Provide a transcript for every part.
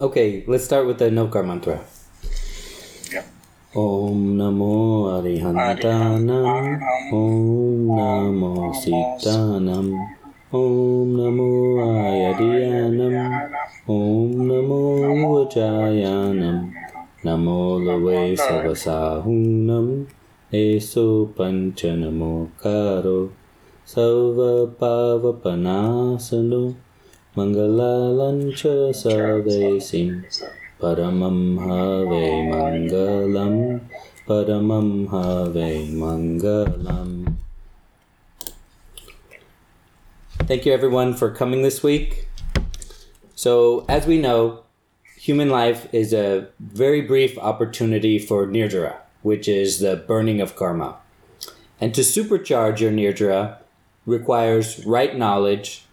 Okay, let's start with the Navkar mantra. Yeah. Om Namo Arihantanam Om Namo Sitanam Om Namo Ayadiyanam Om Namo Vajayanam Namo Lave Savasahunam Eso Panchanamo Karo Mangalalancha Savesim Paramam Have Mangalam. Paramam Have Mangalam. Thank you everyone for coming this week. So, as we know, human life is a very brief opportunity for Nirjara, which is the burning of karma. And to supercharge your Nirjara requires right knowledge,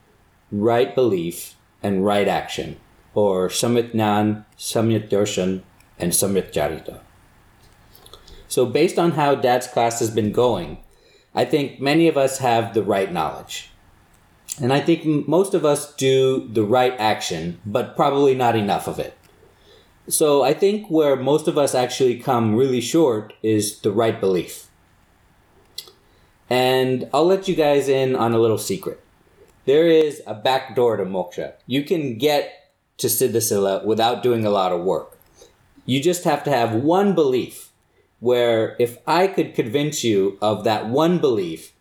right belief, and right action, or Samyak Jnan, Samyak Darshan, and Samyak Charita. So, based on how Dad's class has been going, I think many of us have the right knowledge. And I think most of us do the right action, but probably not enough of it. So I think where most of us actually come really short is the right belief. And I'll let you guys in on a little secret. There is a back door to moksha. You can get to Siddhasila without doing a lot of work. You just have to have one belief where if I could convince you of that one belief,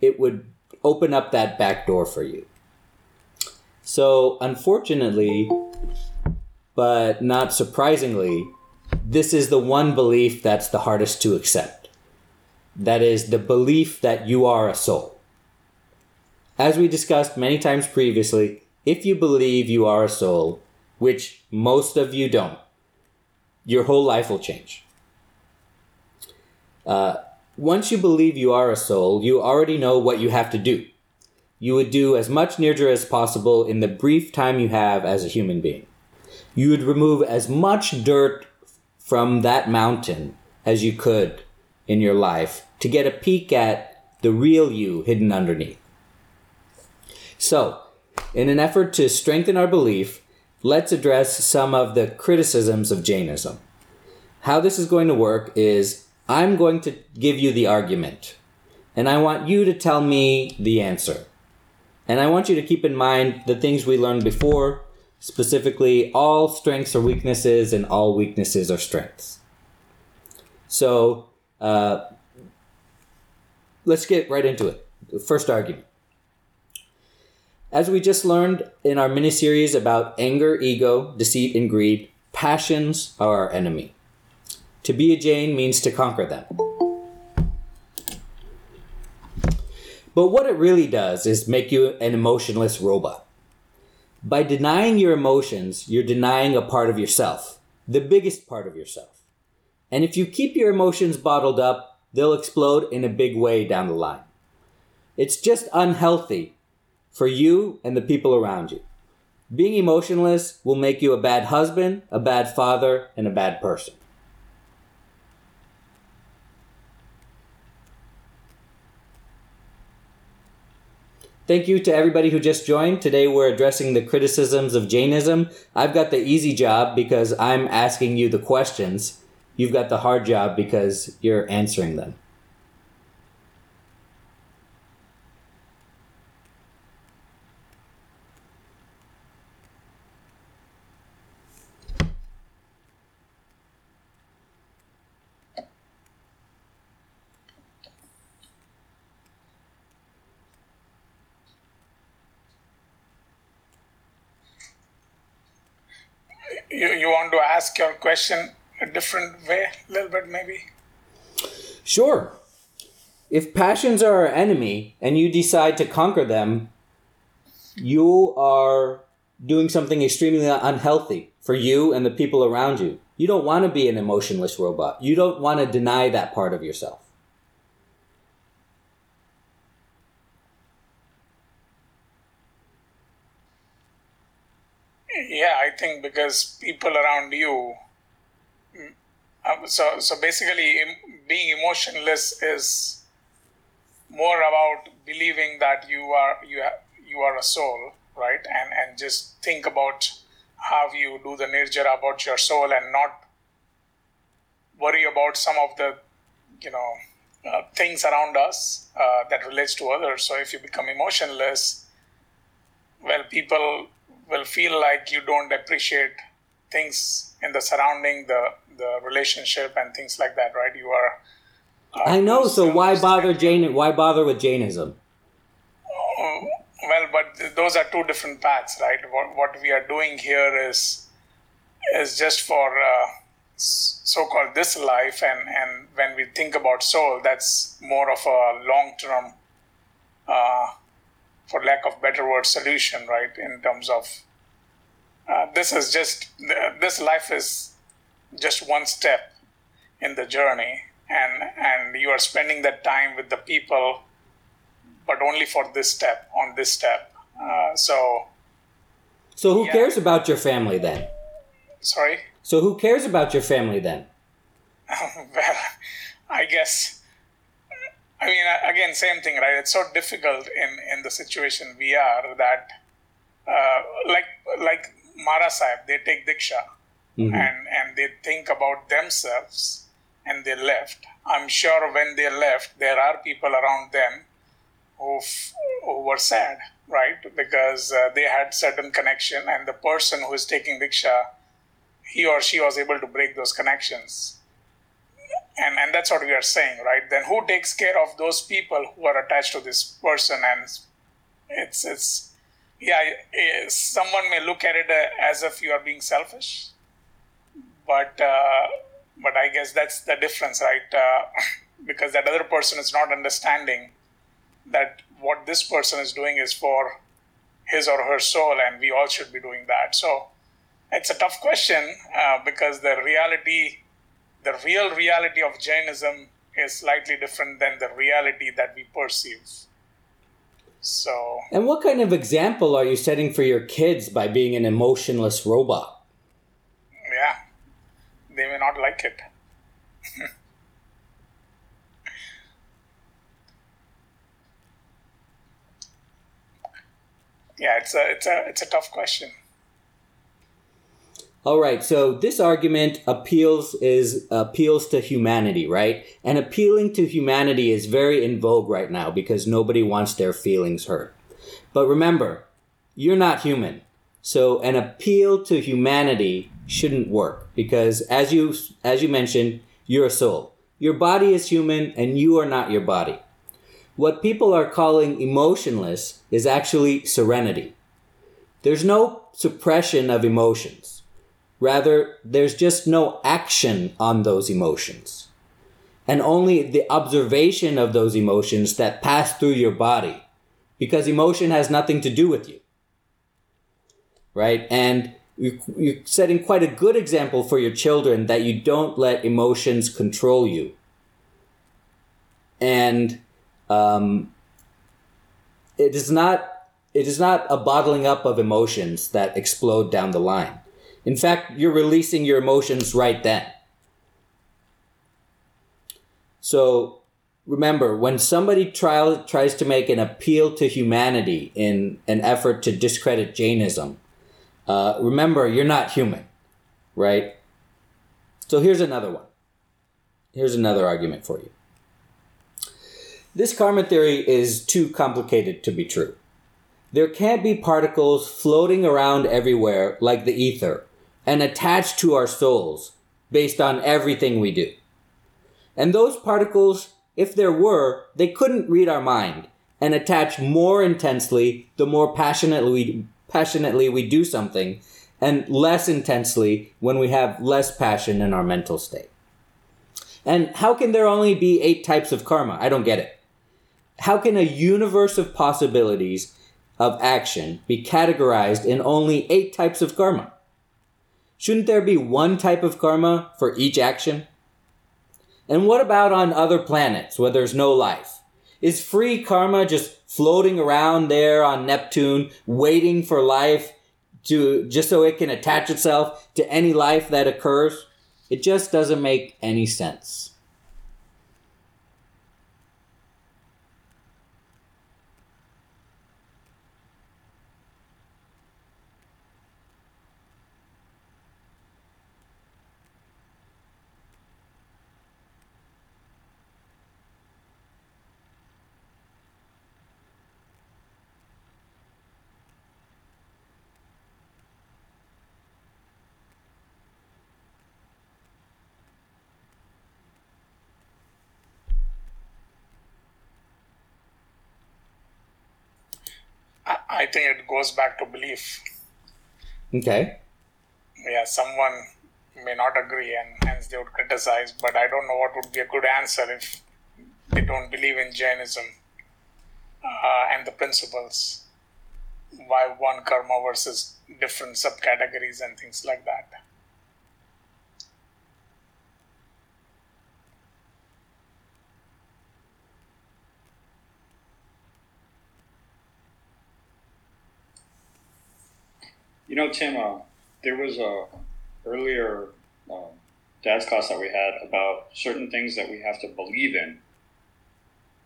it would open up that back door for you. So, unfortunately, but not surprisingly, this is the one belief that's the hardest to accept. That is the belief that you are a soul. As we discussed many times previously, if you believe you are a soul, which most of you don't, your whole life will change. Uh, once you believe you are a soul, you already know what you have to do. You would do as much nirjara as possible in the brief time you have as a human being. You would remove as much dirt from that mountain as you could in your life to get a peek at the real you hidden underneath. So, in an effort to strengthen our belief, let's address some of the criticisms of Jainism. How this is going to work is I'm going to give you the argument, and I want you to tell me the answer. And I want you to keep in mind the things we learned before, specifically, all strengths are weaknesses and all weaknesses are strengths. So, uh, let's get right into it. The first argument. As we just learned in our mini series about anger, ego, deceit, and greed, passions are our enemy. To be a Jain means to conquer them. But what it really does is make you an emotionless robot. By denying your emotions, you're denying a part of yourself, the biggest part of yourself. And if you keep your emotions bottled up, they'll explode in a big way down the line. It's just unhealthy for you and the people around you. Being emotionless will make you a bad husband, a bad father, and a bad person. Thank you to everybody who just joined. Today we're addressing the criticisms of Jainism. I've got the easy job because I'm asking you the questions. You've got the hard job because you're answering them. You, you want to ask your question a different way, a little bit maybe? Sure. If passions are our enemy and you decide to conquer them, you are doing something extremely unhealthy for you and the people around you. You don't want to be an emotionless robot. You don't want to deny that part of yourself. Yeah, I because people around you. mm, uh, So, so basically, being emotionless is more about believing that you are you ha- you are a soul, right? And and just think about how you do the nirjara about your soul and not worry about some of the you know uh, things around us uh, that relates to others so if you become emotionless well people will feel like you don't appreciate things in the surrounding the the relationship and things like that right you are uh, I know. So why bother Jain? Why bother with Jainism? well but those are two different paths right what, what we are doing here is is just for uh, so-called this life and and when we think about soul that's more of a long-term uh, for lack of better word solution right in terms of uh, this is just this life is just one step in the journey and and you are spending that time with the people but only for this step on this step uh, so So who Yeah. cares about your family then? sorry So who cares about your family then? well i guess i mean again same thing right? It's so difficult in in the situation we are that uh, like like mara sahib they take diksha and and they think about themselves and they left. I'm sure when they left there are people around them who, f- who were sad right? Because uh, they had certain connection and the person who is taking diksha he or she was able to break those connections and and that's what we are saying right? Then who takes care of those people who are attached to this person? And it's it's yeah someone may look at it uh, as if you are being selfish. But uh, but i guess that's the difference right? Uh, because that other person is not understanding that what this person is doing is for his or her soul and we all should be doing that. So it's a tough question uh, because the reality the real reality of Jainism is slightly different than the reality that we perceive. So, And what kind of example are you setting for your kids by being an emotionless robot? yeah, they may not like it. yeah, it's a it's a it's a tough question. All right, so this argument appeals is appeals to humanity, right? And appealing to humanity is very in vogue right now because nobody wants their feelings hurt. But remember, you're not human. So an appeal to humanity shouldn't work because as you as you mentioned, you're a soul. Your body is human and you are not your body. What people are calling emotionless is actually serenity. There's no suppression of emotions. Rather, there's just no action on those emotions. And only the observation of those emotions that pass through your body. Because emotion has nothing to do with you. Right? And you- you're setting quite a good example for your children that you don't let emotions control you. And um, it is not it is not a bottling up of emotions that explode down the line. In fact, you're releasing your emotions right then. So remember, when somebody tries to make an appeal to humanity in an effort to discredit Jainism, uh, remember, you're not human, right? So here's another one. Here's another argument for you. This karma theory is too complicated to be true. There can't be particles floating around everywhere like the ether and attached to our souls based on everything we do. And those particles, if there were, they couldn't read our mind and attach more intensely the more passionately we, passionately we do something and less intensely when we have less passion in our mental state. And how can there only be eight types of karma? I don't get it. How can a universe of possibilities of action be categorized in only eight types of karma? Shouldn't there be one type of karma for each action? And what about on other planets where there's no life? Is free karma just floating around there on Neptune, waiting for life to just so it can attach itself to any life that occurs? It just doesn't make any sense. I think it goes back to belief. Okay. Yeah, someone may not agree and hence they would criticize, but I don't know what would be a good answer if they don't believe in Jainism uh, and the principles. Why one karma versus different subcategories and things like that. You know, Tim, uh, there was a earlier um, dad's class that we had about certain things that we have to believe in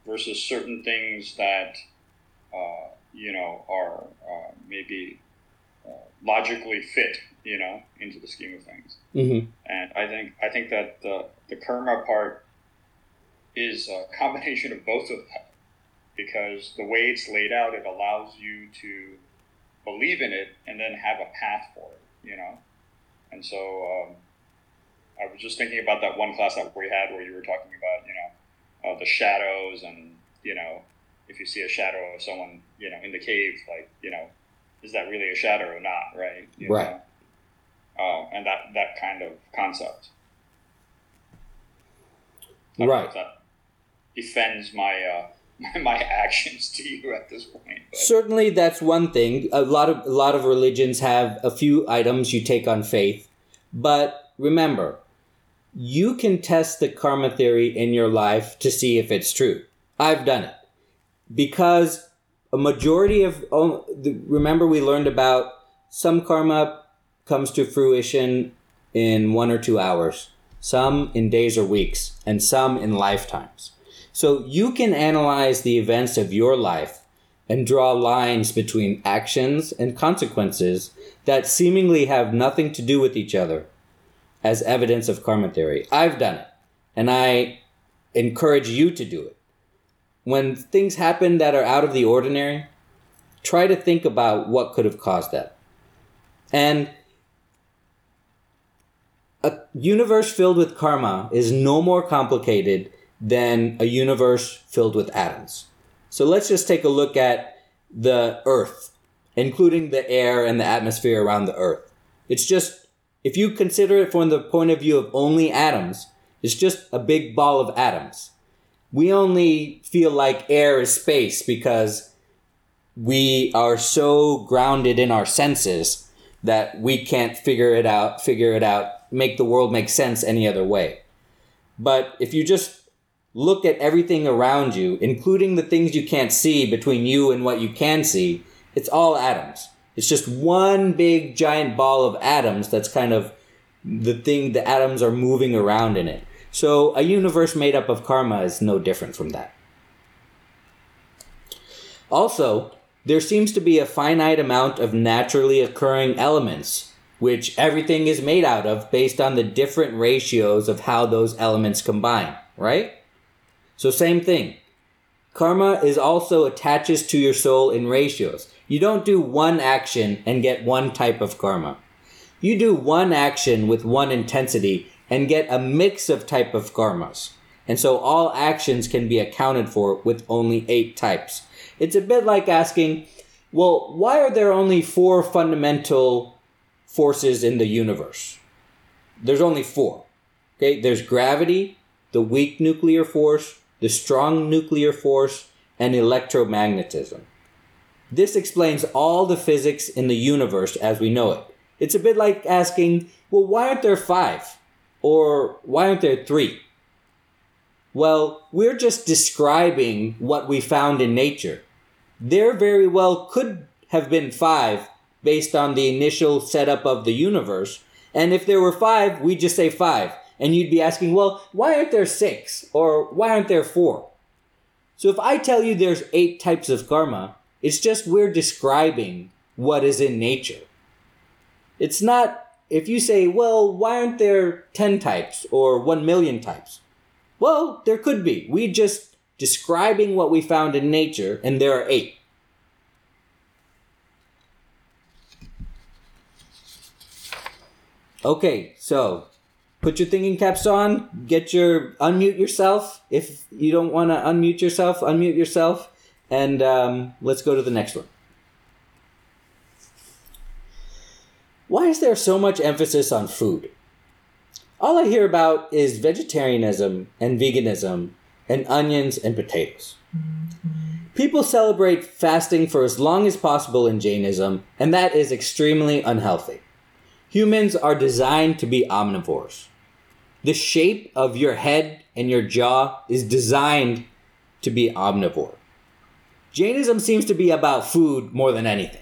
versus certain things that uh, you know are uh, maybe uh, logically fit, you know, into the scheme of things. Mm-hmm. And I think I think that the the karma part is a combination of both of that because the way it's laid out, it allows you to believe in it and then have a path for it, you know. And so um, I was just thinking about that one class that we had where you were talking about, you know, uh, the shadows and you know, if you see a shadow of someone, you know, in the cave, like you know, is that really a shadow or not, right? You right. Uh, and that that kind of concept. Right. That defends my. Uh, my actions to you at this point. But. Certainly, that's one thing. A lot of a lot of religions have a few items you take on faith, but remember, you can test the karma theory in your life to see if it's true. I've done it because a majority of oh, remember we learned about some karma comes to fruition in one or two hours, some in days or weeks, and some in lifetimes. So you can analyze the events of your life and draw lines between actions and consequences that seemingly have nothing to do with each other as evidence of karma theory. I've done it, and I encourage you to do it. When things happen that are out of the ordinary, try to think about what could have caused that. And a universe filled with karma is no more complicated than a universe filled with atoms. So let's just take a look at the Earth, including the air and the atmosphere around the Earth. It's just, if you consider it from the point of view of only atoms, it's just a big ball of atoms. We only feel like air is space because we are so grounded in our senses that we can't figure it out, figure it out, make the world make sense any other way. But if you just look at everything around you, including the things you can't see between you and what you can see, it's all atoms. It's just one big giant ball of atoms that's kind of the thing the atoms are moving around in it. So a universe made up of karma is no different from that. Also, there seems to be a finite amount of naturally occurring elements, which everything is made out of based on the different ratios of how those elements combine, right? So same thing. Karma is also attaches to your soul in ratios. You don't do one action and get one type of karma. You do one action with one intensity and get a mix of type of karmas. And so all actions can be accounted for with only eight types. It's a bit like asking, well, why are there only four fundamental forces in the universe? There's only four. Okay, there's gravity, the weak nuclear force, the strong nuclear force, and electromagnetism. This explains all the physics in the universe as we know it. It's a bit like asking, well, why aren't there five? Or why aren't there three? Well, we're just describing what we found in nature. There very well could have been five based on the initial setup of the universe. And if there were five, we'd just say five and you'd be asking, well, why aren't there six? Or why aren't there four? So if I tell you there's eight types of karma, it's just we're describing what is in nature. It's not, if you say, well, why aren't there 10 types or 1 million types? Well, there could be. We just describing what we found in nature, and there are eight. Okay, so put your thinking caps on, get your unmute yourself. If you don't want to unmute yourself, unmute yourself, and um, let's go to the next one. Why is there so much emphasis on food? All I hear about is vegetarianism and veganism and onions and potatoes. People celebrate fasting for as long as possible in Jainism, and that is extremely unhealthy. Humans are designed to be omnivores. The shape of your head and your jaw is designed to be omnivore. Jainism seems to be about food more than anything.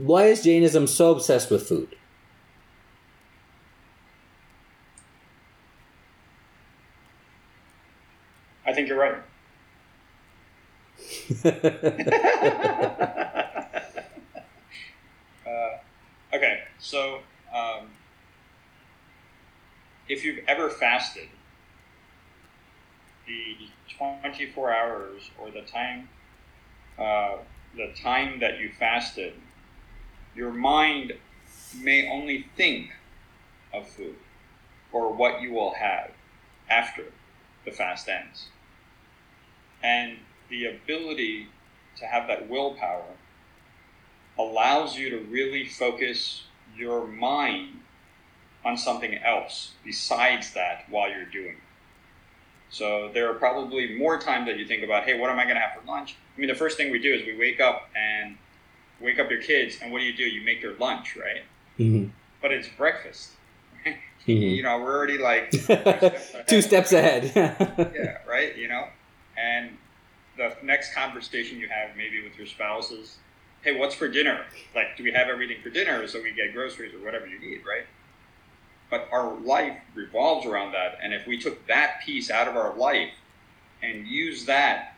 Why is Jainism so obsessed with food? I think you're right. uh, okay, so um, if you've ever fasted, the 24 hours or the time, uh, the time that you fasted, your mind may only think of food or what you will have after the fast ends. And the ability to have that willpower allows you to really focus your mind on something else besides that while you're doing it. So there are probably more times that you think about, hey, what am I going to have for lunch? I mean, the first thing we do is we wake up and wake up your kids, and what do you do? You make their lunch, right? Mm-hmm. But it's breakfast. Mhm. You know, we're already like Two steps ahead. yeah, right. You know, and the next conversation you have maybe with your spouse is, "Hey, what's for dinner? Like, do we have everything for dinner so we get groceries or whatever you need, right?" But our life revolves around that, and if we took that piece out of our life and use that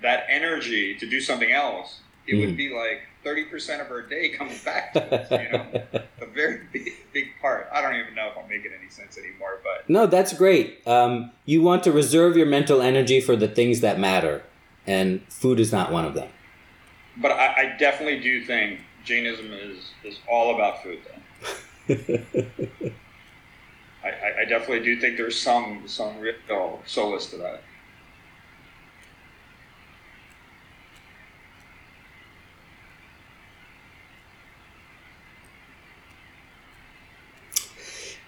that energy to do something else, it Mm. would be like thirty percent of our day comes back to us. You know, a very big, big part. I don't even know if I'm making any sense anymore, but no, that's great. Um, you want to reserve your mental energy for the things that matter, and food is not one of them. but I, I definitely do think Jainism is is all about food. Though I, I, I definitely do think there's some some real solace to that.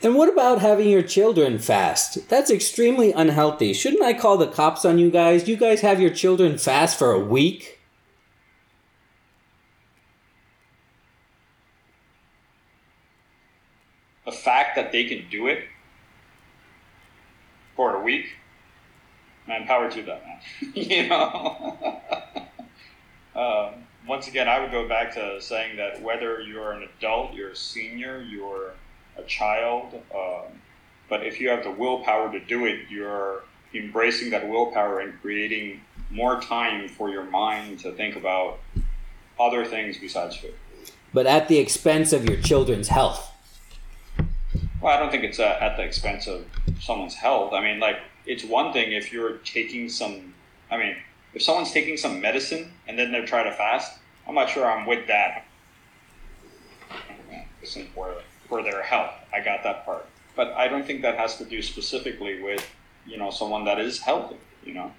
And what about having your children fast? That's extremely unhealthy. Shouldn't I call the cops on you guys? You guys have your children fast for a week? The fact that they can do it for a week, man, power to them, man. you know. um, once again, I would go back to saying that whether you're an adult, you're a senior, you're a child, um, but if you have the willpower to do it, you're embracing that willpower and creating more time for your mind to think about other things besides food. But at the expense of your children's health. Well, I don't think it's uh, at the expense of someone's health. I mean, like, it's one thing if you're taking some, I mean, if someone's taking some medicine and then they're trying to fast, I'm not sure I'm with that. Medicine for, for their health. I got that part. But I don't think that has to do specifically with, you know, someone that is healthy, you know?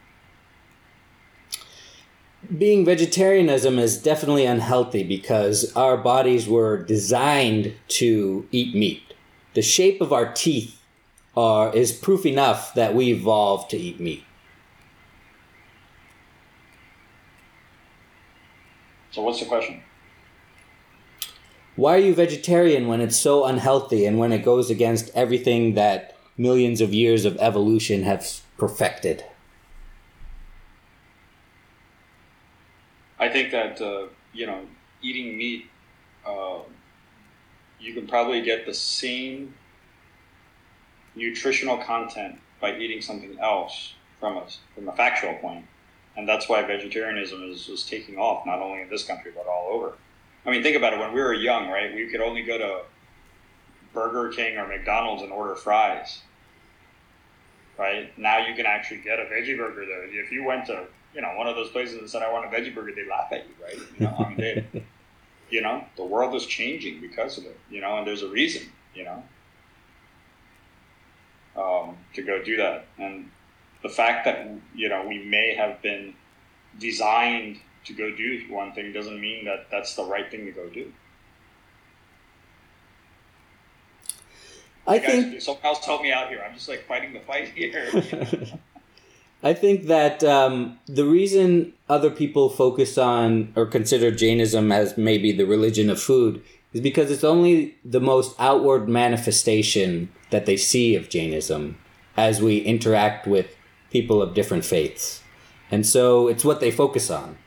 Being vegetarianism is definitely unhealthy because our bodies were designed to eat meat. The shape of our teeth are, is proof enough that we evolved to eat meat. So, what's the question? Why are you vegetarian when it's so unhealthy and when it goes against everything that millions of years of evolution have perfected? I think that uh, you know, eating meat, uh, you can probably get the same nutritional content by eating something else from a from a factual point, and that's why vegetarianism is, is taking off not only in this country but all over. I mean, think about it. When we were young, right, we could only go to Burger King or McDonald's and order fries. right? Now you can actually get a veggie burger there. If you went to you know one of those places and said I want a veggie burger, they laugh at you, right? You know, I mean, they, you know, the world is changing because of it, you know, and there's a reason, you know, um, to go do that. And the fact that you know we may have been designed to go do one thing doesn't mean that that's the right thing to go do. I Guys, think someone else help me out here. I'm just like fighting the fight here. I think that um, the reason other people focus on or consider Jainism as maybe the religion of food is because it's only the most outward manifestation that they see of Jainism as we interact with people of different faiths, and so it's what they focus on.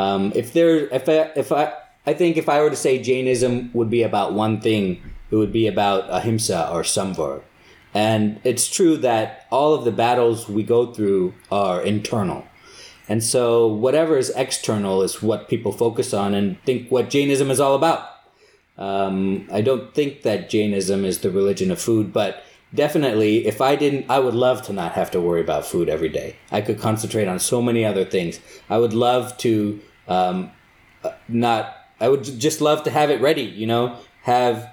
Um, if there, if I, if I, I think if I were to say Jainism would be about one thing, it would be about ahimsa or samvar. And it's true that all of the battles we go through are internal. And so whatever is external is what people focus on and think what Jainism is all about. Um, I don't think that Jainism is the religion of food, but definitely if I didn't, I would love to not have to worry about food every day. I could concentrate on so many other things. I would love to um, not, I would just love to have it ready, you know, have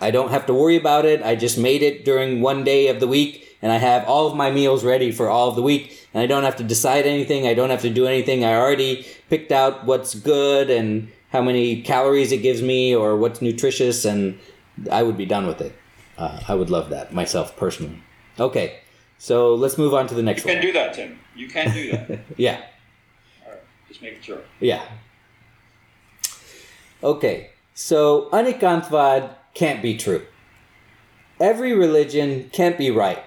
I don't have to worry about it. I just made it during one day of the week and I have all of my meals ready for all of the week and I don't have to decide anything. I don't have to do anything. I already picked out what's good and how many calories it gives me or what's nutritious and I would be done with it. Uh, I would love that myself personally. Okay, so let's move on to the next one. you can do that, Tim. You can do that. Yeah, just making sure. yeah. Okay, so Anekantvad can't be true. Every religion can't be right.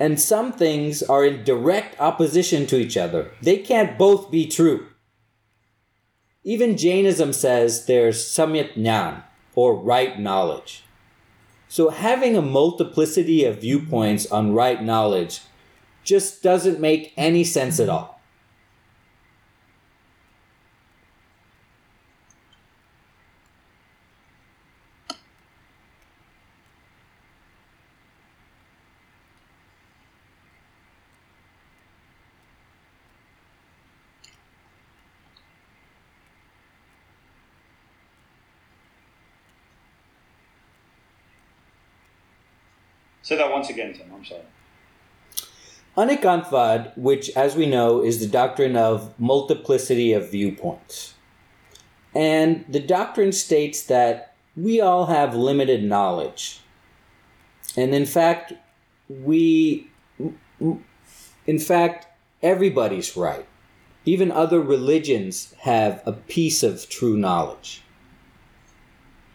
And some things are in direct opposition to each other. They can't both be true. Even Jainism says there's samyak jnana, or right knowledge. So having a multiplicity of viewpoints on right knowledge just doesn't make any sense at all. Say that once again, Tim. I'm sorry. Anekantvad, which, as we know, is the doctrine of multiplicity of viewpoints. And the doctrine states that we all have limited knowledge. And in fact, we, in fact, everybody's right. Even other religions have a piece of true knowledge.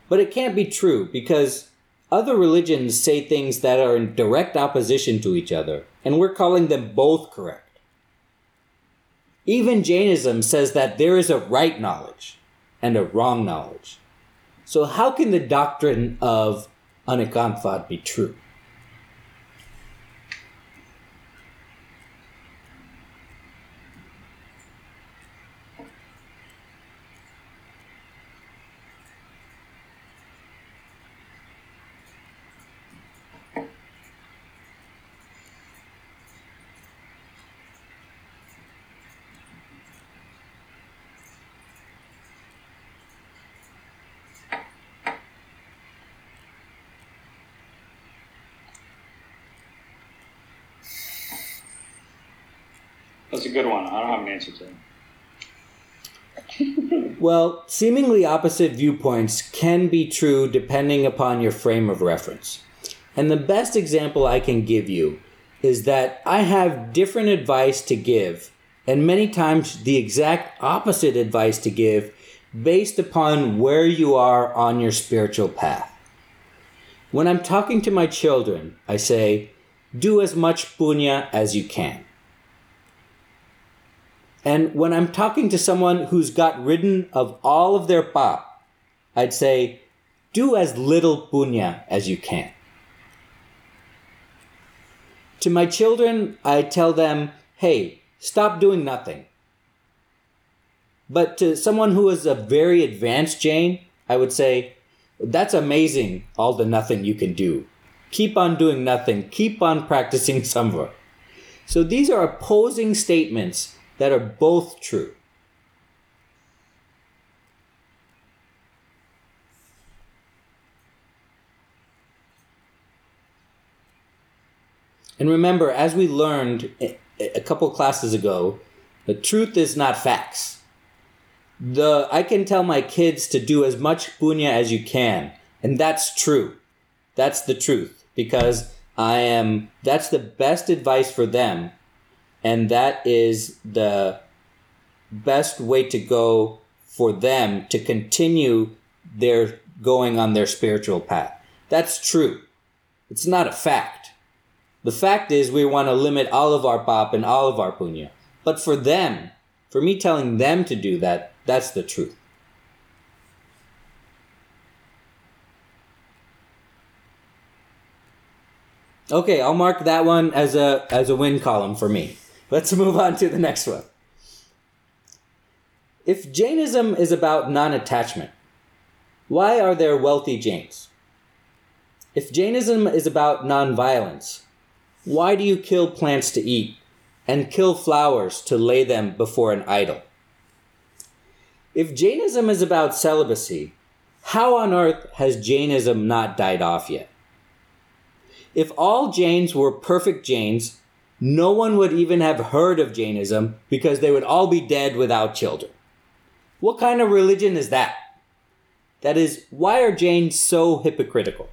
But it can't be true because other religions say things that are in direct opposition to each other, and we're calling them both correct. Even Jainism says that there is a right knowledge and a wrong knowledge. So, how can the doctrine of Anekantvad be true? Answer to. Well, seemingly opposite viewpoints can be true depending upon your frame of reference. And the best example I can give you is that I have different advice to give, and many times the exact opposite advice to give based upon where you are on your spiritual path. When I'm talking to my children, I say, do as much punya as you can. And when I'm talking to someone who's got ridden of all of their paap, I'd say, do as little punya as you can. To my children, I tell them, hey, stop doing nothing. But to someone who is a very advanced Jain, I would say, that's amazing, all the nothing you can do. keep on doing nothing, keep on practicing samvara. So these are opposing statements that are both true. And remember, as we learned a couple classes ago, the truth is not facts. The I can tell my kids to do as much punya as you can, and that's true. That's the truth because I am that's the best advice for them and that is the best way to go for them to continue their going on their spiritual path. That's true. It's not a fact. The fact is we want to limit all of our paap and all of our punya. But for them, for me telling them to do that, that's the truth. Okay, I'll mark that one as a as a win column for me. Let's move on to the next one. If Jainism is about non-attachment, why are there wealthy Jains? If Jainism is about non-violence, why do you kill plants to eat and kill flowers to lay them before an idol? If Jainism is about celibacy, how on earth has Jainism not died off yet? If all Jains were perfect Jains, no one would even have heard of Jainism because they would all be dead without children. What kind of religion is that? That is, why are Jains so hypocritical?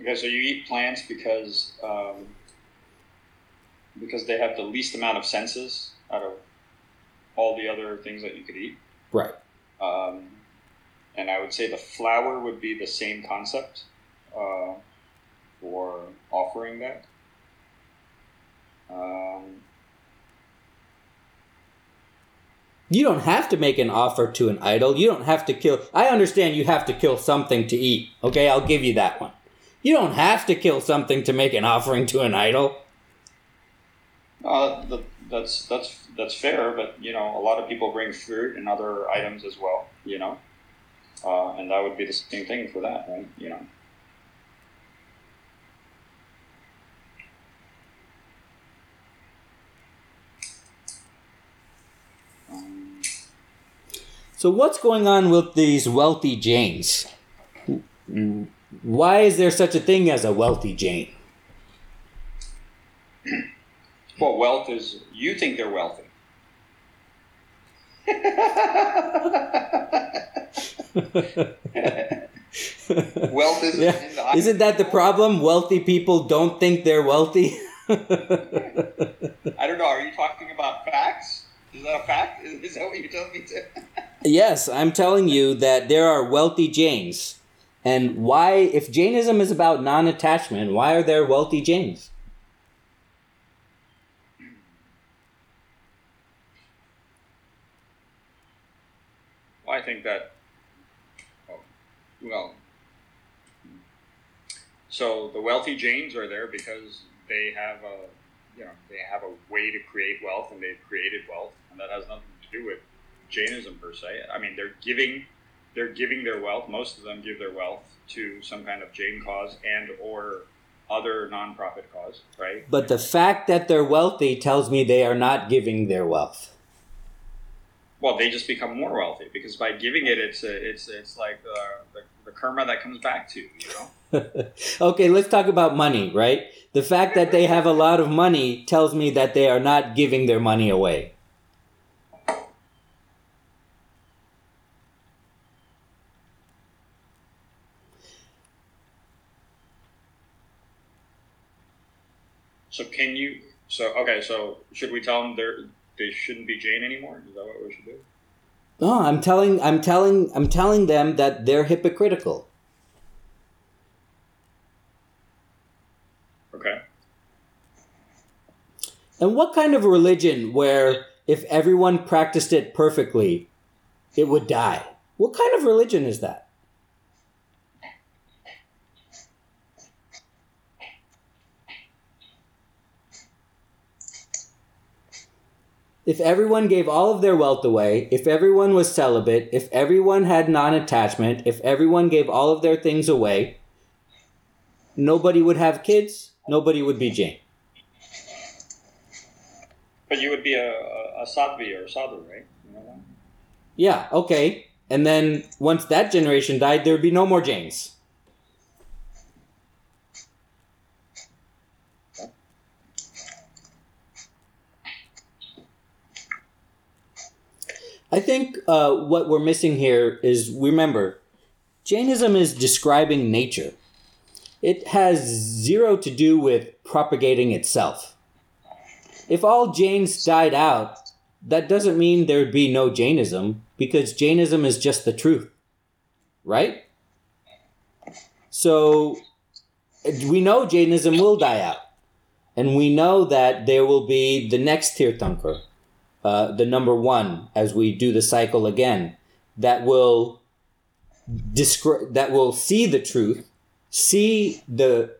Okay, so you eat plants because um, because they have the least amount of senses out of all the other things that you could eat. Right. Um, and I would say the flower would be the same concept uh, for offering that. Um, you don't have to make an offer to an idol. You don't have to kill. I understand you have to kill something to eat. Okay, I'll give you that one. You don't have to kill something to make an offering to an idol. Uh, the, that's that's that's fair, but you know, a lot of people bring fruit and other items as well. You know, uh, and that would be the same thing for that, right? You know. So what's going on with these wealthy Jains? Why is there such a thing as a wealthy Jain? Well, wealth is you think they're wealthy. wealth is yeah. Isn't that the problem? Wealthy people don't think they're wealthy. I don't know. Are you talking about facts? Is that a fact? Is, is that what you're telling me to? yes, I'm telling you that there are wealthy Jains. And why, if Jainism is about non attachment, why are there wealthy Jains? I think that, oh, well, so the wealthy Jains are there because they have a, you know, they have a way to create wealth and they've created wealth, and that has nothing to do with Jainism per se. I mean, they're giving, they're giving their wealth. Most of them give their wealth to some kind of Jain cause and or other nonprofit cause, right? But the fact that they're wealthy tells me they are not giving their wealth well, they just become more wealthy because by giving it, it's a, it's it's like the, the, the karma that comes back to you. You know. okay, let's talk about money, right? The fact that they have a lot of money tells me that they are not giving their money away. So can you? So okay. So should we tell them they're they shouldn't be Jain anymore? Is that what we should do? No, I'm telling I'm telling I'm telling them that they're hypocritical. Okay. And what kind of religion where if everyone practiced it perfectly, it would die? What kind of religion is that? If everyone gave all of their wealth away, if everyone was celibate, if everyone had non attachment, if everyone gave all of their things away, nobody would have kids, nobody would be Jain. But you would be a, a, a sadhvi or a sadhu, right? You know? Yeah, okay. And then once that generation died, there would be no more Jains. I think uh, what we're missing here is remember, Jainism is describing nature. It has zero to do with propagating itself. If all Jains died out, that doesn't mean there'd be no Jainism, because Jainism is just the truth. Right? So, we know Jainism will die out. And we know that there will be the next Tirthankar, uh, the number one, as we do the cycle again, that will descri- that will see the truth, see the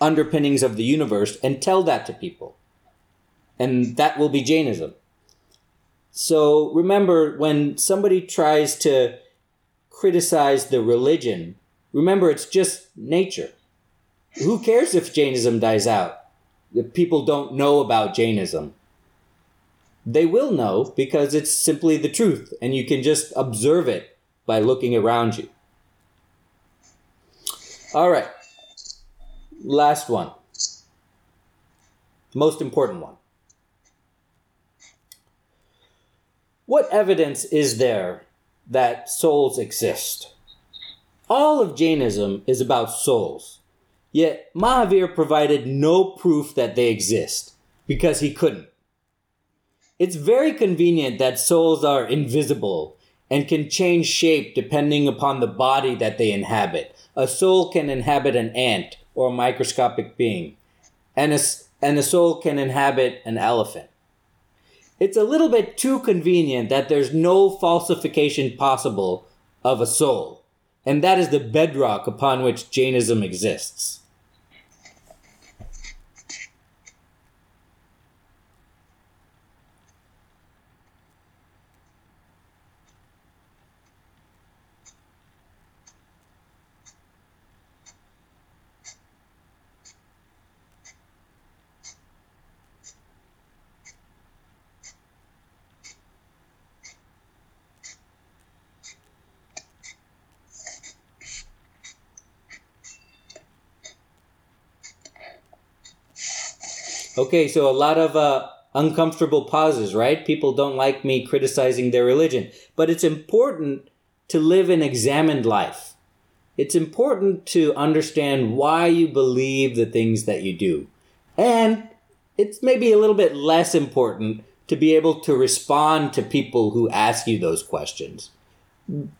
underpinnings of the universe, and tell that to people. And that will be Jainism. So remember, when somebody tries to criticize the religion, remember it's just nature. Who cares if Jainism dies out? If people don't know about Jainism they will know because it's simply the truth and you can just observe it by looking around you. All right. Last one. Most important one. What evidence is there that souls exist? All of Jainism is about souls. Yet Mahavir provided no proof that they exist because he couldn't. It's very convenient that souls are invisible and can change shape depending upon the body that they inhabit. A soul can inhabit an ant or a microscopic being, and a, and a soul can inhabit an elephant. It's a little bit too convenient that there's no falsification possible of a soul, and that is the bedrock upon which Jainism exists. Okay, so a lot of uh, uncomfortable pauses, right? People don't like me criticizing their religion. But it's important to live an examined life. It's important to understand why you believe the things that you do. And it's maybe a little bit less important to be able to respond to people who ask you those questions.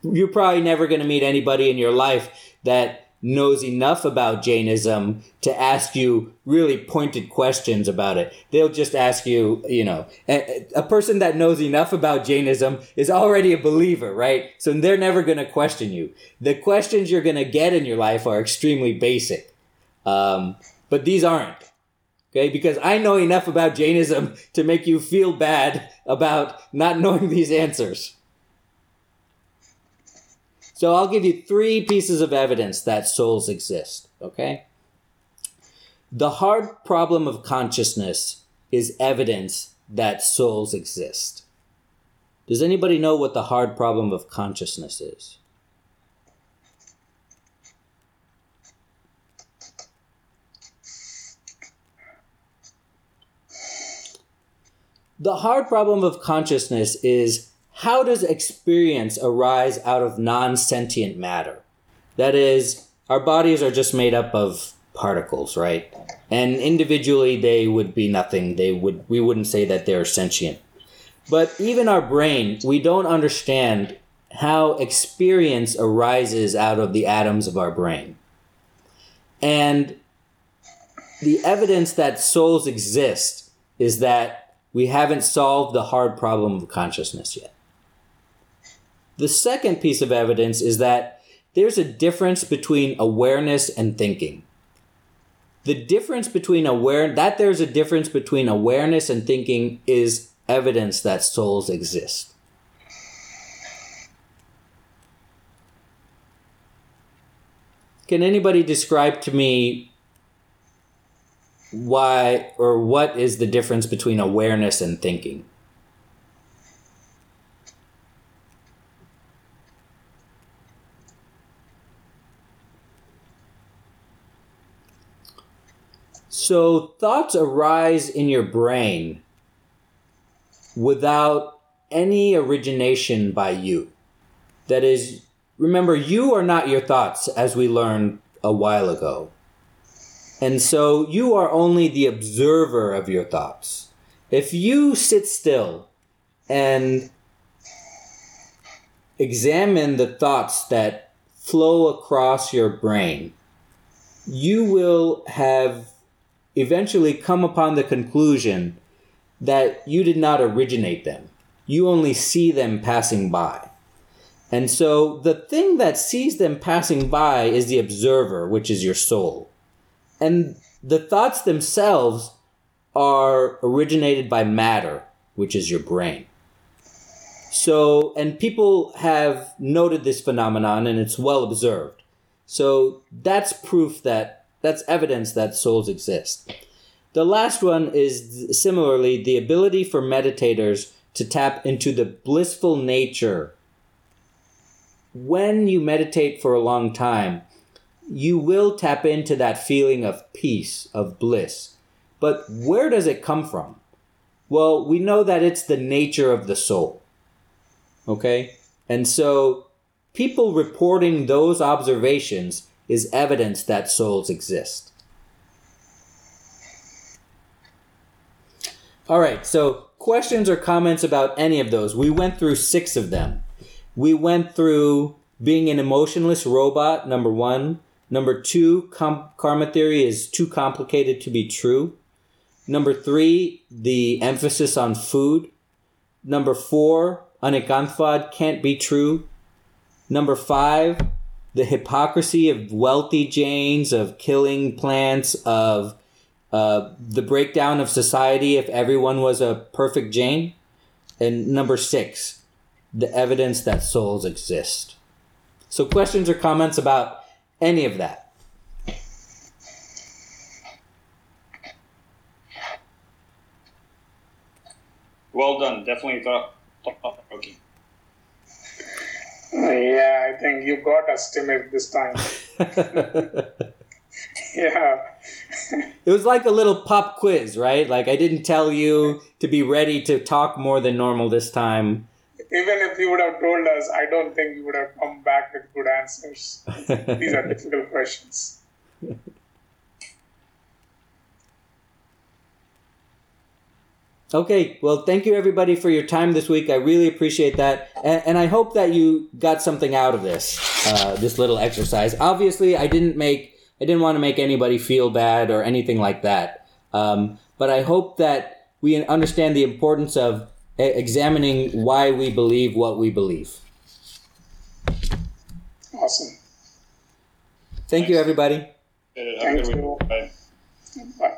You're probably never going to meet anybody in your life that knows enough about Jainism to ask you really pointed questions about it. They'll just ask you, you know, a, a person that knows enough about Jainism is already a believer, right? So they're never going to question you. The questions you're going to get in your life are extremely basic. Um, but these aren't. Okay, because I know enough about Jainism to make you feel bad about not knowing these answers. So I'll give you three pieces of evidence that souls exist, okay? The hard problem of consciousness is evidence that souls exist. Does anybody know what the hard problem of consciousness is? The hard problem of consciousness is how does experience arise out of non sentient matter? That is, our bodies are just made up of particles, right? And individually they would be nothing. They would we wouldn't say that they're sentient. But even our brain, we don't understand how experience arises out of the atoms of our brain. And the evidence that souls exist is that we haven't solved the hard problem of consciousness yet. The second piece of evidence is that there's a difference between awareness and thinking. The difference between aware that there's a difference between awareness and thinking is evidence that souls exist? Can anybody describe to me why or what is the difference between awareness and thinking? So, thoughts arise in your brain without any origination by you. That is, remember, you are not your thoughts, as we learned a while ago. And so you are only the observer of your thoughts. If you sit still and examine the thoughts that flow across your brain, you will have eventually come upon the conclusion that you did not originate them. You only see them passing by. And so the thing that sees them passing by is the observer, which is your soul. And the thoughts themselves are originated by matter, which is your brain. So, and people have noted this phenomenon and it's well observed. So that's proof that, that's evidence that souls exist. The last one is similarly the ability for meditators to tap into the blissful nature. When you meditate for a long time, you will tap into that feeling of peace, of bliss. But where does it come from? Well, we know that it's the nature of the soul. Okay? And so people reporting those observations is evidence that souls exist. All right, so questions or comments about any of those? We went through six of them. We went through being an emotionless robot, number one. Number two, com- karma theory is too complicated to be true. Number three, the emphasis on food. Number four, Anekantvad can't be true. Number five, the hypocrisy of wealthy Jains, of killing plants, of uh, the breakdown of society if everyone was a perfect Jain. And number six, the evidence that souls exist. So, questions or comments about any of that. Well done. Definitely thought provoking. Yeah, I think you got us, Timid, this time. yeah. it was like a little pop quiz, right? Like I didn't tell you to be ready to talk more than normal this time. Even if you would have told us, I don't think you would have come back with good answers. These are difficult questions. Okay, well, thank you everybody for your time this week. I really appreciate that, and, and I hope that you got something out of this, uh, this little exercise. Obviously, I didn't make, I didn't want to make anybody feel bad or anything like that. Um, but I hope that we understand the importance of examining why we believe what we believe. Awesome. Thank you, everybody. Thank you. Bye. Bye.